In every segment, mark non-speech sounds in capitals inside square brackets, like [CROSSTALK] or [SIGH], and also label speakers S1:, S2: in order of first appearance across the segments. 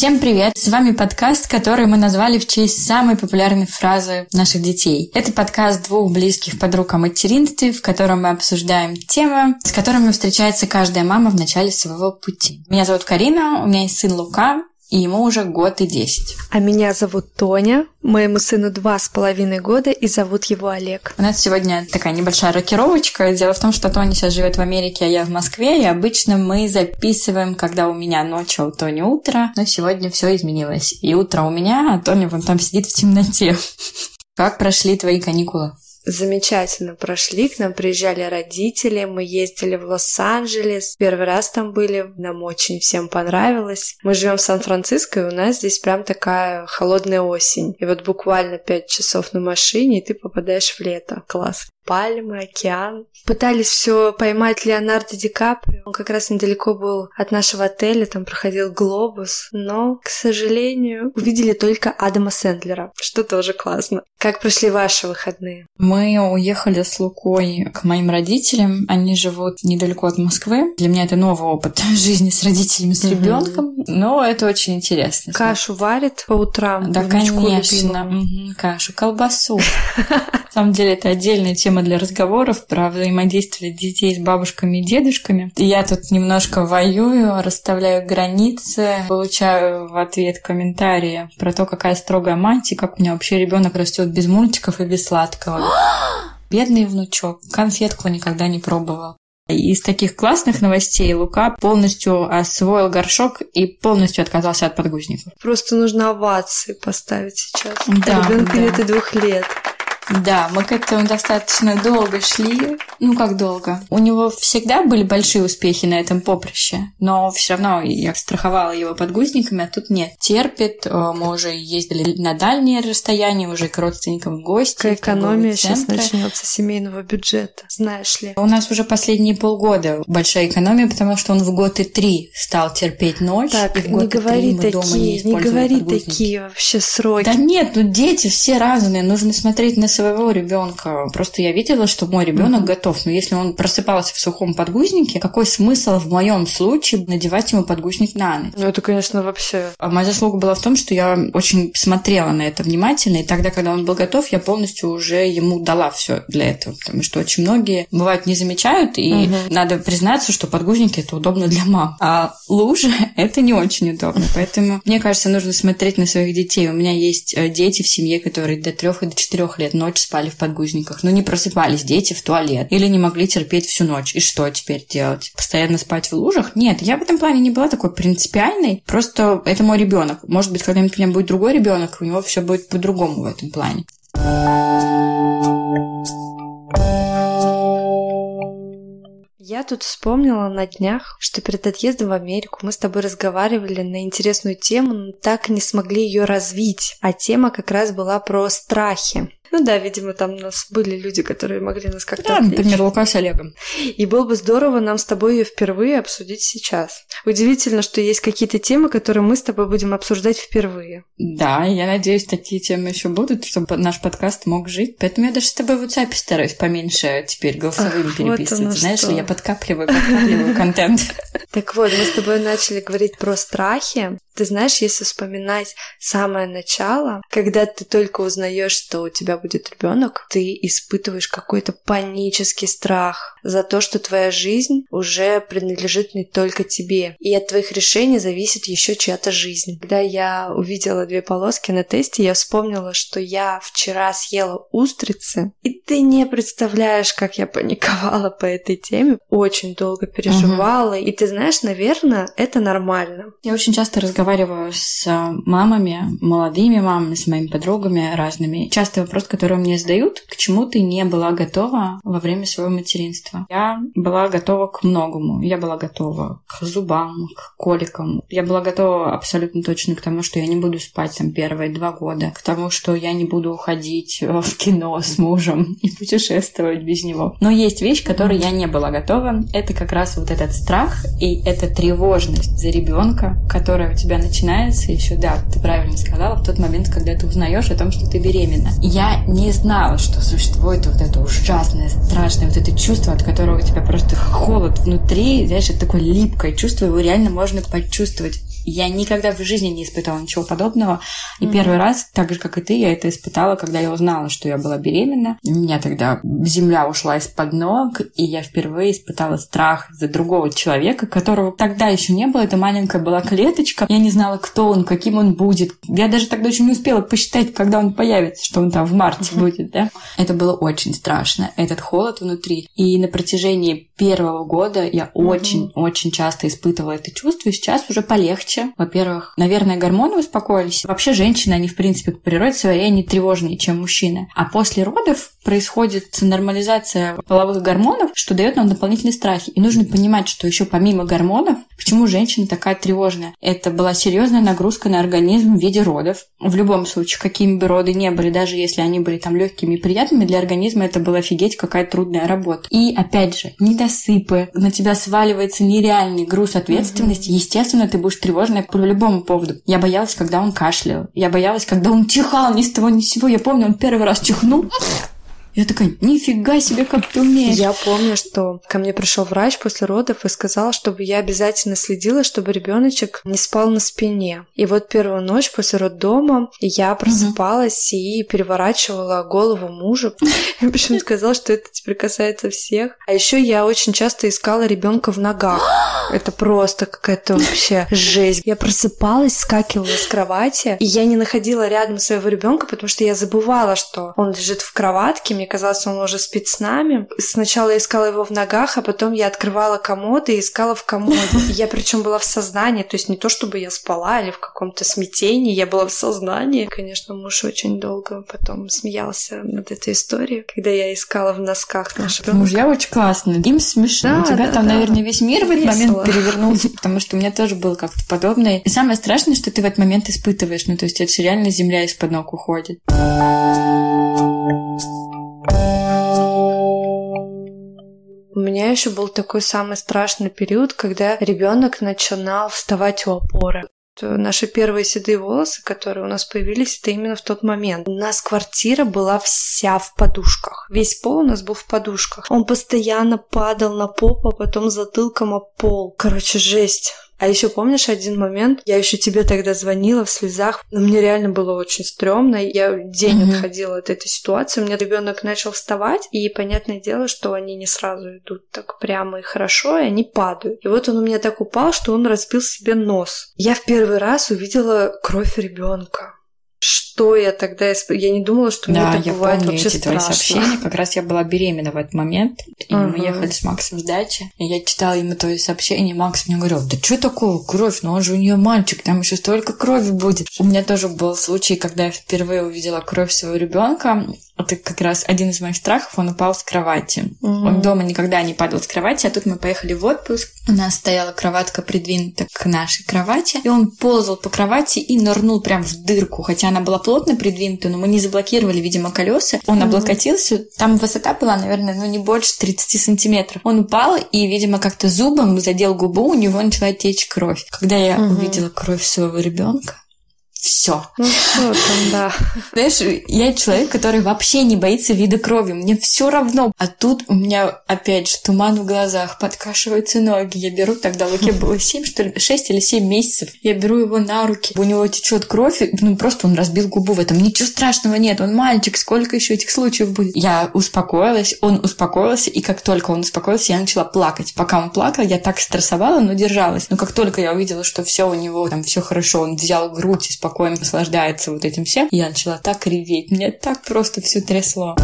S1: Всем привет! С вами подкаст, который мы назвали в честь самой популярной фразы наших детей. Это подкаст двух близких подруг о материнстве, в котором мы обсуждаем темы, с которыми встречается каждая мама в начале своего пути. Меня зовут Карина, у меня есть сын Лука, и ему уже год и десять.
S2: А меня зовут Тоня, моему сыну два с половиной года, и зовут его Олег.
S1: У нас сегодня такая небольшая рокировочка. Дело в том, что Тоня сейчас живет в Америке, а я в Москве, и обычно мы записываем, когда у меня ночь, а у Тони утро. Но сегодня все изменилось. И утро у меня, а Тоня вон там сидит в темноте. [LAUGHS] Как прошли твои каникулы?
S2: Замечательно прошли. К нам приезжали родители, мы ездили в Лос-Анджелес. Первый раз там были, нам очень всем понравилось. Мы живем в Сан-Франциско, и у нас здесь прям такая холодная осень. И вот буквально пять часов на машине, и ты попадаешь в лето. Класс пальмы, океан. Пытались все поймать Леонардо Ди Каприо. Он как раз недалеко был от нашего отеля, там проходил глобус. Но, к сожалению, увидели только Адама Сэндлера, что тоже классно. Как прошли ваши выходные?
S1: Мы уехали с Лукой к моим родителям. Они живут недалеко от Москвы. Для меня это новый опыт [LAUGHS] жизни с родителями, с ребенком. Но это очень интересно.
S2: Кашу варит по утрам?
S1: Да, конечно. Кашу, колбасу. На самом деле это отдельная тема тема для разговоров про взаимодействие детей с бабушками и дедушками. Я тут немножко воюю, расставляю границы, получаю в ответ комментарии про то, какая строгая мать и как у меня вообще ребенок растет без мультиков и без сладкого. [GASPS] Бедный внучок, конфетку никогда не пробовал. Из таких классных новостей Лука полностью освоил горшок и полностью отказался от подгузников.
S2: Просто нужно овации поставить сейчас. Да, Ребенку да. нет и двух лет.
S1: Да, мы к этому достаточно долго шли. Ну, как долго? У него всегда были большие успехи на этом поприще, но все равно я страховала его подгузниками, а тут нет. Терпит, э, мы уже ездили на дальние расстояния, уже к родственникам в гости.
S2: Какая экономия сейчас начнется семейного бюджета, знаешь ли?
S1: У нас уже последние полгода большая экономия, потому что он в год и три стал терпеть ночь.
S2: Так, и в год не говори такие, не, не говори такие вообще сроки.
S1: Да нет, ну дети все разные, нужно смотреть на своего ребенка. Просто я видела, что мой ребенок mm-hmm. готов. Но если он просыпался в сухом подгузнике, какой смысл в моем случае надевать ему подгузник на ночь?
S2: Ну, это, конечно, вообще...
S1: А моя заслуга была в том, что я очень смотрела на это внимательно, и тогда, когда он был готов, я полностью уже ему дала все для этого. Потому что очень многие, бывают, не замечают, и угу. надо признаться, что подгузники это удобно для мам. А лужи это не очень удобно. Поэтому, мне кажется, нужно смотреть на своих детей. У меня есть э, дети в семье, которые до трех и до четырех лет ночь спали в подгузниках, но не просыпались дети в туалет или не могли терпеть всю ночь. И что теперь делать? Постоянно спать в лужах? Нет, я в этом плане не была такой принципиальной. Просто это мой ребенок. Может быть, когда-нибудь у меня будет другой ребенок, у него все будет по-другому в этом плане.
S2: Я тут вспомнила на днях, что перед отъездом в Америку мы с тобой разговаривали на интересную тему, но так и не смогли ее развить. А тема как раз была про страхи. Ну да, видимо, там у нас были люди, которые могли нас как-то
S1: Да, отвлечь. например, Лука с Олегом.
S2: И было бы здорово нам с тобой ее впервые обсудить сейчас. Удивительно, что есть какие-то темы, которые мы с тобой будем обсуждать впервые.
S1: Да, я надеюсь, такие темы еще будут, чтобы наш подкаст мог жить. Поэтому я даже с тобой в WhatsApp стараюсь поменьше теперь голосовыми Ах, переписывать. Вот Знаешь ли, я подкапливаю, подкапливаю контент.
S2: Так вот, мы с тобой начали говорить про страхи. Ты знаешь, если вспоминать самое начало, когда ты только узнаешь, что у тебя будет ребенок, ты испытываешь какой-то панический страх за то, что твоя жизнь уже принадлежит не только тебе. И от твоих решений зависит еще чья-то жизнь. Когда я увидела две полоски на тесте, я вспомнила, что я вчера съела устрицы, и ты не представляешь, как я паниковала по этой теме. Очень долго переживала. Угу. И ты знаешь, наверное, это нормально.
S1: Я очень часто разговариваю с мамами, молодыми мамами, с моими подругами разными. Частый вопрос, который мне задают, к чему ты не была готова во время своего материнства? Я была готова к многому. Я была готова к зубам, к коликам. Я была готова абсолютно точно к тому, что я не буду спать там первые два года, к тому, что я не буду уходить в кино с мужем и путешествовать без него. Но есть вещь, к которой я не была готова. Это как раз вот этот страх и эта тревожность за ребенка, которая у тебя начинается еще, да, ты правильно сказала, в тот момент, когда ты узнаешь о том, что ты беременна. Я не знала, что существует вот это ужасное, страшное, вот это чувство, от которого у тебя просто холод внутри, знаешь, это такое липкое чувство, его реально можно почувствовать. Я никогда в жизни не испытывала ничего подобного. И mm-hmm. первый раз, так же, как и ты, я это испытала, когда я узнала, что я была беременна. У меня тогда земля ушла из-под ног, и я впервые испытала страх за другого человека, которого тогда еще не было. Это маленькая была клеточка. Я не знала, кто он, каким он будет. Я даже тогда еще не успела посчитать, когда он появится, что он там в марте будет, да. Это было очень страшно, этот холод внутри. И на протяжении первого года я очень-очень часто испытывала это чувство, и сейчас уже полегче. Во-первых, наверное, гормоны успокоились. Вообще женщины, они, в принципе, по природе своей, они тревожнее, чем мужчины. А после родов происходит нормализация половых гормонов, что дает нам дополнительные страхи. И нужно понимать, что еще помимо гормонов, почему женщина такая тревожная. Это была серьезная нагрузка на организм в виде родов. В любом случае, какими бы роды не были, даже если они были там легкими и приятными, для организма это была офигеть какая трудная работа. И опять же, недосыпы, на тебя сваливается нереальный груз ответственности. Mm-hmm. Естественно, ты будешь тревожная по любому поводу. Я боялась, когда он кашлял. Я боялась, когда он чихал ни с того ни с сего. Я помню, он первый раз чихнул. Я такая, нифига себе, как ты умеешь.
S2: Я помню, что ко мне пришел врач после родов и сказал, чтобы я обязательно следила, чтобы ребеночек не спал на спине. И вот первую ночь после роддома я просыпалась угу. и переворачивала голову мужу. И почему сказал, что это теперь касается всех. А еще я очень часто искала ребенка в ногах. Это просто какая-то вообще жесть. Я просыпалась, скакивала с кровати, и я не находила рядом своего ребенка, потому что я забывала, что он лежит в кроватке, мне казалось, он уже спит с нами. Сначала я искала его в ногах, а потом я открывала комод и искала в комоде. Я причем была в сознании, то есть не то, чтобы я спала или в каком-то смятении, я была в сознании. Конечно, муж очень долго потом смеялся над этой историей, когда я искала в носках нашего
S1: Мужья очень классные, им смешно. Да, У тебя да, там, да. наверное, весь мир в этот момент перевернулся, потому что у меня тоже было как-то подобное. И самое страшное, что ты в этот момент испытываешь, ну то есть это реально земля из-под ног уходит.
S2: У меня еще был такой самый страшный период, когда ребенок начинал вставать у опоры. Наши первые седые волосы, которые у нас появились, это именно в тот момент. У нас квартира была вся в подушках. Весь пол у нас был в подушках. Он постоянно падал на попу, а потом затылком о пол. Короче, жесть. А еще помнишь один момент? Я еще тебе тогда звонила в слезах. Но мне реально было очень стрёмно. Я день mm-hmm. отходила от этой ситуации. У меня ребенок начал вставать, и понятное дело, что они не сразу идут так прямо и хорошо, и они падают. И вот он у меня так упал, что он разбил себе нос. Я в первый раз увидела кровь ребенка что я тогда исп... Я не думала, что да, мне это бывает помню вообще эти страшно.
S1: Твои сообщения. Как раз я была беременна в этот момент, и uh-huh. мы ехали с Максом с дачи, и я читала ему твои сообщения, и Макс мне говорил, да что такое кровь, ну он же у нее мальчик, там еще столько крови будет. У меня тоже был случай, когда я впервые увидела кровь своего ребенка, это как раз один из моих страхов, он упал с кровати. Mm-hmm. Он дома никогда не падал с кровати, а тут мы поехали в отпуск. У нас стояла кроватка придвинута к нашей кровати, и он ползал по кровати и нырнул прям в дырку, хотя она была плотно придвинута, но мы не заблокировали, видимо, колеса. Он облокотился, там высота была, наверное, ну не больше 30 сантиметров. Он упал и, видимо, как-то зубом задел губу, у него начала течь кровь. Когда я увидела кровь своего ребенка, все.
S2: Ну что там, да.
S1: Знаешь, я человек, который вообще не боится вида крови. Мне все равно. А тут у меня опять же туман в глазах, подкашиваются ноги. Я беру тогда Луке было 7, что ли, 6 или 7 месяцев. Я беру его на руки. У него течет кровь. Ну, просто он разбил губу в этом. Ничего страшного нет. Он мальчик. Сколько еще этих случаев будет? Я успокоилась. Он успокоился. И как только он успокоился, я начала плакать. Пока он плакал, я так стрессовала, но держалась. Но как только я увидела, что все у него там все хорошо, он взял грудь и спокойно спокойно наслаждается вот этим всем. Я начала так реветь, мне так просто все трясло.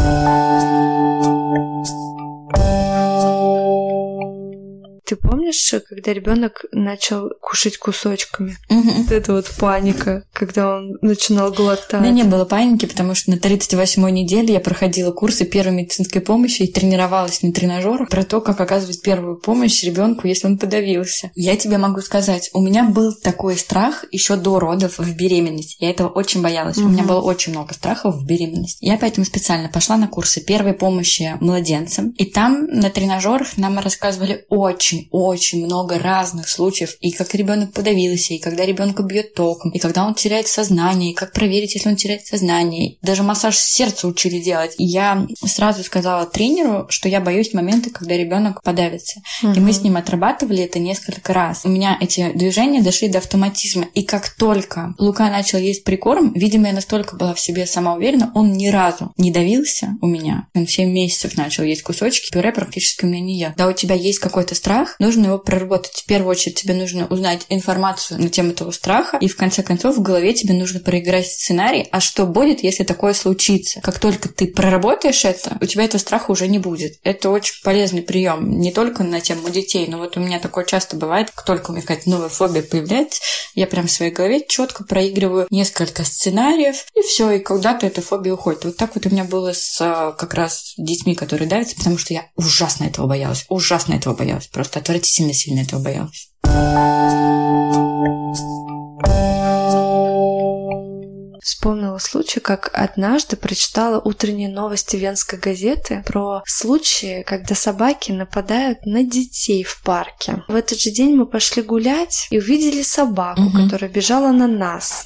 S2: Ты помнишь, когда ребенок начал кушать кусочками? Угу. Вот это вот паника, когда он начинал глотать.
S1: У меня не было паники, потому что на 38-й неделе я проходила курсы первой медицинской помощи и тренировалась на тренажерах про то, как оказывать первую помощь ребенку, если он подавился. Я тебе могу сказать, у меня был такой страх еще до родов в беременности. Я этого очень боялась. Угу. У меня было очень много страхов в беременности. Я поэтому специально пошла на курсы первой помощи младенцам. И там на тренажерах нам рассказывали очень очень много разных случаев, и как ребенок подавился, и когда ребенка бьет током, и когда он теряет сознание, и как проверить, если он теряет сознание. Даже массаж сердца учили делать. И я сразу сказала тренеру, что я боюсь момента, когда ребенок подавится. Угу. И мы с ним отрабатывали это несколько раз. У меня эти движения дошли до автоматизма. И как только Лука начал есть прикорм, видимо, я настолько была в себе сама уверена, он ни разу не давился у меня. Он 7 месяцев начал есть кусочки, пюре практически у меня не ел. Да, у тебя есть какой-то страх, нужно его проработать. В первую очередь тебе нужно узнать информацию на тему этого страха, и в конце концов в голове тебе нужно проиграть сценарий, а что будет, если такое случится. Как только ты проработаешь это, у тебя этого страха уже не будет. Это очень полезный прием, не только на тему детей, но вот у меня такое часто бывает, как только у меня какая-то новая фобия появляется, я прям в своей голове четко проигрываю несколько сценариев, и все, и когда-то эта фобия уходит. Вот так вот у меня было с а, как раз детьми, которые давятся, потому что я ужасно этого боялась, ужасно этого боялась, просто отвратительно сильно этого боялась.
S2: Вспомнила случай, как однажды прочитала утренние новости Венской газеты про случаи, когда собаки нападают на детей в парке. В этот же день мы пошли гулять и увидели собаку, угу. которая бежала на нас.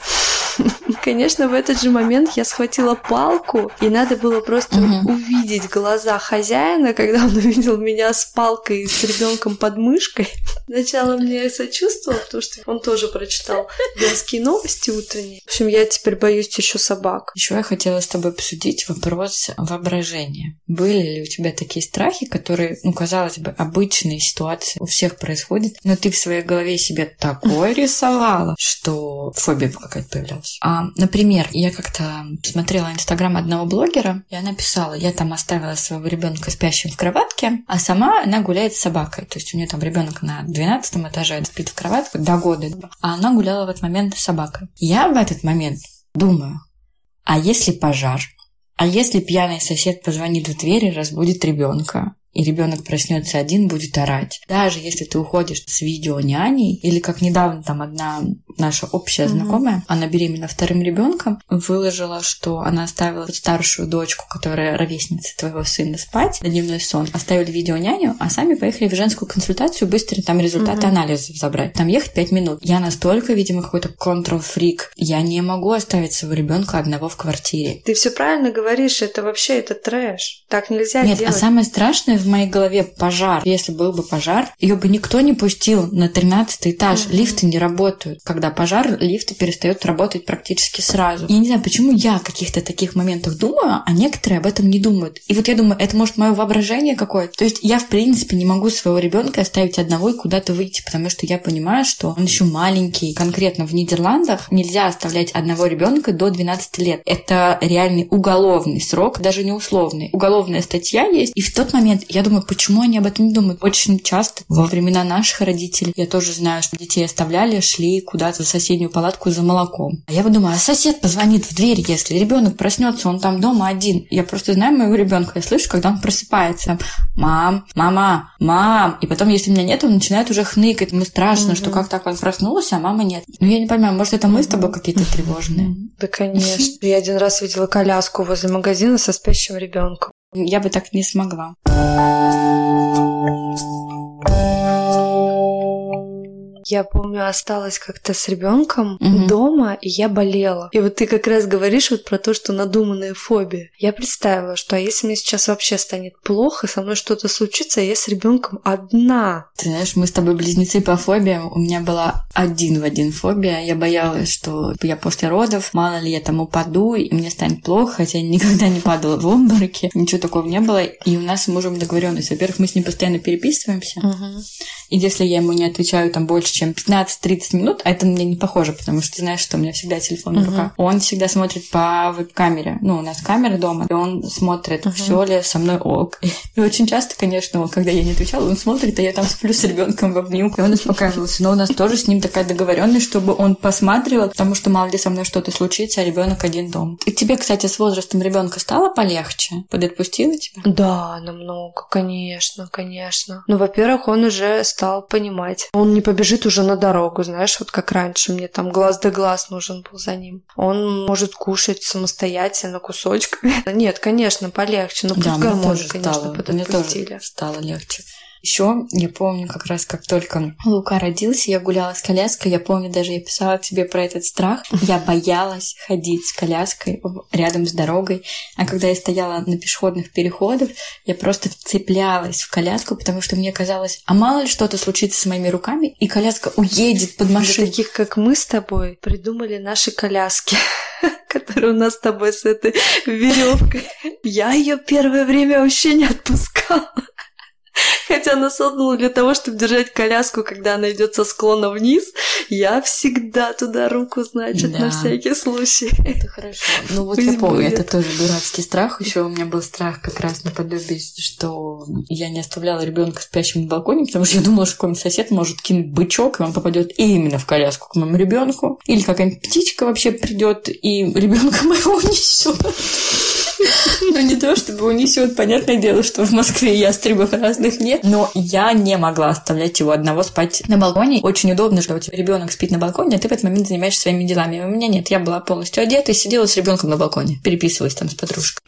S2: Конечно, в этот же момент я схватила палку, и надо было просто угу. увидеть глаза хозяина, когда он [LAUGHS] увидел меня с палкой и с ребенком под мышкой. Сначала мне сочувствовал, потому что он тоже прочитал венские новости утренние. В общем, я теперь боюсь еще собак.
S1: Еще я хотела с тобой обсудить вопрос воображения. Были ли у тебя такие страхи, которые, ну, казалось бы, обычные ситуации у всех происходят, но ты в своей голове себе такое [LAUGHS] рисовала, что фобия какая-то появлялась? А, например, я как-то смотрела инстаграм одного блогера, и она писала, я там оставила своего ребенка спящим в кроватке, а сама она гуляет с собакой. То есть у нее там ребенок на 12 этаже спит в кроватке до года, а она гуляла в этот момент с собакой. Я в этот момент думаю, а если пожар? А если пьяный сосед позвонит в дверь и разбудит ребенка? И ребенок проснется один, будет орать. Даже если ты уходишь с видео няней, или как недавно там одна наша общая mm-hmm. знакомая, она беременна вторым ребенком, выложила, что она оставила старшую дочку, которая ровесница твоего сына, спать на дневной сон, оставили видео няню, а сами поехали в женскую консультацию быстро там результаты mm-hmm. анализов забрать. Там ехать пять минут. Я настолько, видимо, какой-то контрол-фрик. Я не могу оставить своего ребенка одного в квартире.
S2: Ты все правильно говоришь, это вообще это трэш. Так нельзя
S1: Нет,
S2: а делать.
S1: а самое страшное в моей голове пожар. Если был бы пожар, ее бы никто не пустил на 13 этаж. Mm-hmm. Лифты не работают. Когда пожар, лифты перестают работать практически сразу. Я не знаю, почему я о каких-то таких моментах думаю, а некоторые об этом не думают. И вот я думаю, это может мое воображение какое-то. То есть я, в принципе, не могу своего ребенка оставить одного и куда-то выйти, потому что я понимаю, что он еще маленький. Конкретно в Нидерландах нельзя оставлять одного ребенка до 12 лет. Это реальный уголовный срок, даже не условный. Уголовная статья есть. И в тот момент я думаю, почему они об этом не думают? Очень часто во времена наших родителей я тоже знаю, что детей оставляли, шли куда-то в соседнюю палатку за молоком. А я вот думаю, а сосед позвонит в дверь, если ребенок проснется, он там дома один. Я просто знаю моего ребенка, я слышу, когда он просыпается, мам, мама, мам. И потом, если меня нет, он начинает уже хныкать. Ему страшно, mm-hmm. что как так он проснулся, а мамы нет. Ну, я не понимаю, может, это мы с тобой какие-то тревожные? [LAUGHS]
S2: Да, конечно. Я один раз видела коляску возле магазина со спящим ребенком.
S1: Я бы так не смогла.
S2: Я помню, осталась как-то с ребенком угу. дома, и я болела. И вот ты как раз говоришь вот про то, что надуманная фобия. Я представила, что а если мне сейчас вообще станет плохо, со мной что-то случится, а я с ребенком одна.
S1: Ты знаешь, мы с тобой близнецы по фобиям. У меня была один в один фобия. Я боялась, что я после родов, мало ли я там упаду, и мне станет плохо, хотя я никогда не падала в обмороке. Ничего такого не было. И у нас с мужем договоренность. Во-первых, мы с ним постоянно переписываемся.
S2: Угу.
S1: И если я ему не отвечаю там больше, чем 15-30 минут, а это мне не похоже, потому что ты знаешь, что у меня всегда телефон в руках. Он всегда смотрит по веб-камере. Ну, у нас камера дома, и он смотрит, uh-huh. все ли со мной ок. [LAUGHS] И очень часто, конечно, когда я не отвечала, он смотрит, а я там сплю с ребенком в обнимку, и он успокаивался. Но у нас тоже с ним такая договоренность, чтобы он посматривал, потому что мало ли со мной что-то случится, а ребенок один дом. И тебе, кстати, с возрастом ребенка стало полегче? Подотпустила тебя?
S2: Да, намного, конечно, конечно. Ну, во-первых, он уже стал понимать. Он не побежит уже на дорогу, знаешь, вот как раньше мне там глаз да глаз нужен был за ним. Он может кушать самостоятельно кусочками. [LAUGHS] Нет, конечно, полегче, но пусть да, гормоны, конечно,
S1: стало,
S2: подотпустили.
S1: Мне тоже стало легче. Еще я помню как раз, как только Лука родился, я гуляла с коляской. Я помню, даже я писала тебе про этот страх. [LAUGHS] Я боялась ходить с коляской рядом с дорогой. А когда я стояла на пешеходных переходах, я просто вцеплялась в коляску, потому что мне казалось, а мало ли что-то случится с моими руками, и коляска уедет под машину.
S2: Для таких, как мы с тобой, придумали наши коляски [LAUGHS] которые у нас с тобой с этой веревкой. Я ее первое время вообще не отпускала. [LAUGHS] Хотя она создана для того, чтобы держать коляску, когда она идет со склона вниз. Я всегда туда руку, значит, да. на всякий случай.
S1: Это хорошо. Ну вот Пусть я помню, будет. это тоже дурацкий страх. Еще у меня был страх как раз наподобие, что я не оставляла ребенка спящим на балконе, потому что я думала, что какой-нибудь сосед может кинуть бычок, и он попадет именно в коляску к моему ребенку. Или какая-нибудь птичка вообще придет и ребенка моего унесет. Ну, не то, чтобы унесет. Понятное дело, что в Москве ястребов разных нет. Но я не могла оставлять его одного спать на балконе. Очень удобно, что у тебя ребенок спит на балконе, а ты в этот момент занимаешься своими делами. У меня нет. Я была полностью одета и сидела с ребенком на балконе. Переписывалась там с подружкой.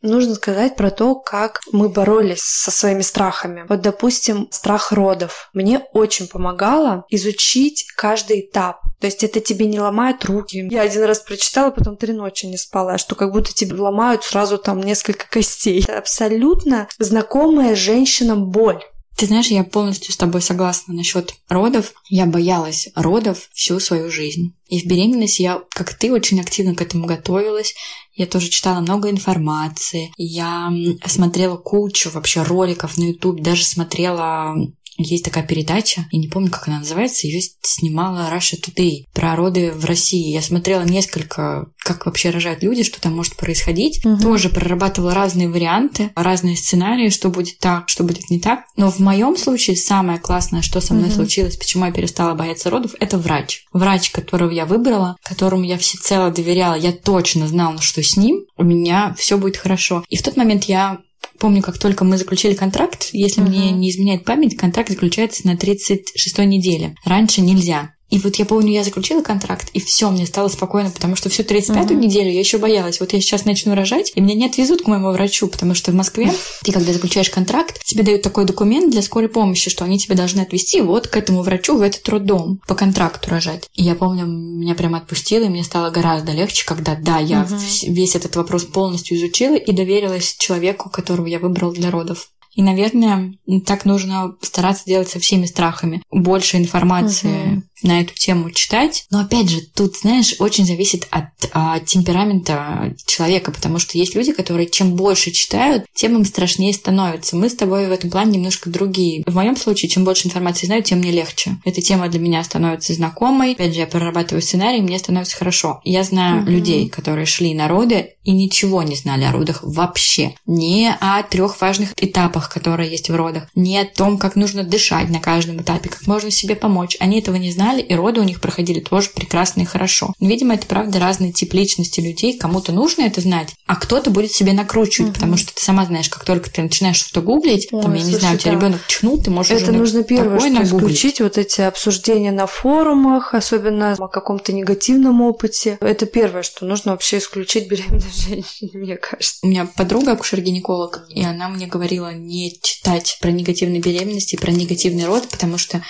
S2: Нужно сказать про то, как мы боролись со своими страхами. Вот, допустим, страх родов. Мне очень помогало изучить каждый этап. То есть это тебе не ломают руки. Я один раз прочитала, потом три ночи не спала, что как будто тебе ломают сразу там несколько костей. Это абсолютно знакомая женщинам боль.
S1: Ты знаешь, я полностью с тобой согласна насчет родов. Я боялась родов всю свою жизнь. И в беременности я, как ты, очень активно к этому готовилась. Я тоже читала много информации. Я смотрела кучу вообще роликов на YouTube, даже смотрела есть такая передача, я не помню, как она называется, ее снимала Раша Today про роды в России. Я смотрела несколько, как вообще рожают люди, что там может происходить. Угу. Тоже прорабатывала разные варианты, разные сценарии, что будет так, что будет не так. Но в моем случае самое классное, что со мной угу. случилось, почему я перестала бояться родов, это врач. Врач, которого я выбрала, которому я всецело доверяла, я точно знала, что с ним у меня все будет хорошо. И в тот момент я помню, как только мы заключили контракт, если uh-huh. мне не изменяет память, контракт заключается на 36-й неделе. Раньше нельзя. И вот я помню, я заключила контракт, и все, мне стало спокойно, потому что всю 35-ю uh-huh. неделю я еще боялась. Вот я сейчас начну рожать, и меня не отвезут к моему врачу, потому что в Москве [LAUGHS] ты, когда заключаешь контракт, тебе дают такой документ для скорой помощи, что они тебя должны отвезти вот к этому врачу в этот роддом по контракту рожать. И я помню, меня прямо отпустило, и мне стало гораздо легче, когда, да, я uh-huh. весь этот вопрос полностью изучила и доверилась человеку, которого я выбрала для родов. И, наверное, так нужно стараться делать со всеми страхами. Больше информации угу. на эту тему читать. Но опять же, тут, знаешь, очень зависит от а, темперамента человека, потому что есть люди, которые чем больше читают, тем им страшнее становится. Мы с тобой в этом плане немножко другие. В моем случае, чем больше информации знаю, тем мне легче. Эта тема для меня становится знакомой. Опять же, я прорабатываю сценарий, мне становится хорошо. Я знаю угу. людей, которые шли на роды и ничего не знали о родах вообще. Не о трех важных этапах, которые есть в родах, не о том, как нужно дышать на каждом этапе, как можно себе помочь. Они этого не знали, и роды у них проходили тоже прекрасно и хорошо. Видимо, это правда разный тип личности людей. Кому-то нужно это знать, а кто-то будет себе накручивать, угу. потому что ты сама знаешь, как только ты начинаешь что-то гуглить, Ой, там, я слушай, не знаю, у тебя да. ребенок чхнул, ты можешь
S2: Это
S1: уже
S2: нужно первое, что исключить вот эти обсуждения на форумах, особенно о каком-то негативном опыте. Это первое, что нужно вообще исключить беременной [LAUGHS] женщине, мне кажется.
S1: У меня подруга акушер-гинеколог, и она мне говорила не читать про негативные беременности, про негативный род, потому что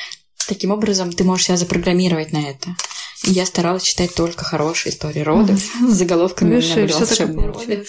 S1: таким образом ты можешь себя запрограммировать на это. И я старалась читать только хорошие истории родов с заголовками Видишь,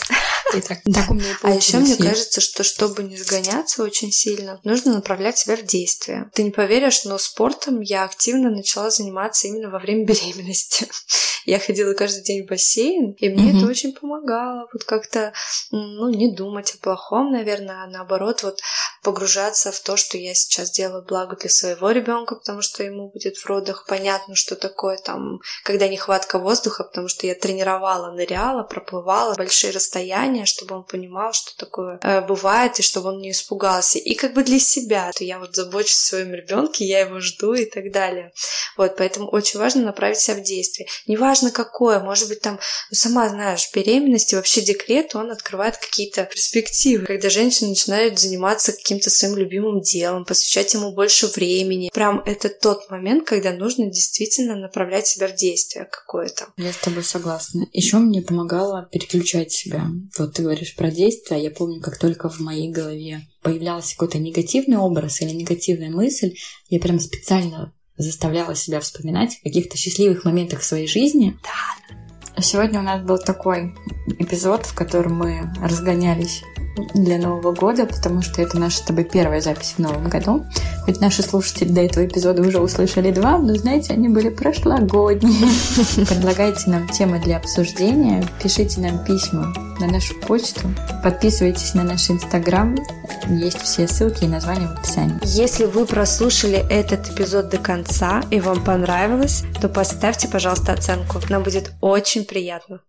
S1: у меня волшебные роды.
S2: а еще мне кажется, что чтобы не сгоняться очень сильно, нужно направлять себя в действие. Ты не поверишь, но спортом я активно начала заниматься именно во время беременности. [LAUGHS] Я ходила каждый день в бассейн, и мне это очень помогало. Вот как-то, ну, не думать о плохом, наверное, а наоборот, вот погружаться в то, что я сейчас делаю благо для своего ребенка, потому что ему будет в родах понятно, что такое там, когда нехватка воздуха, потому что я тренировала, ныряла, проплывала большие расстояния, чтобы он понимал, что такое э, бывает, и чтобы он не испугался. И как бы для себя, то я вот забочусь о своем ребенке, я его жду и так далее. Вот, поэтому очень важно направить себя в действие. Неважно какое, может быть там, ну, сама знаешь, беременность и вообще декрет, он открывает какие-то перспективы, когда женщина начинает заниматься каким каким-то своим любимым делом, посвящать ему больше времени. Прям это тот момент, когда нужно действительно направлять себя в действие какое-то.
S1: Я с тобой согласна. Еще мне помогало переключать себя. Вот ты говоришь про действия, я помню, как только в моей голове появлялся какой-то негативный образ или негативная мысль, я прям специально заставляла себя вспоминать о каких-то счастливых моментах в своей жизни.
S2: Да.
S1: Сегодня у нас был такой эпизод, в котором мы разгонялись для Нового года, потому что это наша с тобой первая запись в Новом году. Хоть наши слушатели до этого эпизода уже услышали два, но, знаете, они были прошлогодние. [LAUGHS] Предлагайте нам темы для обсуждения, пишите нам письма на нашу почту, подписывайтесь на наш Инстаграм, есть все ссылки и названия в описании.
S2: Если вы прослушали этот эпизод до конца и вам понравилось, то поставьте, пожалуйста, оценку. Нам будет очень приятно.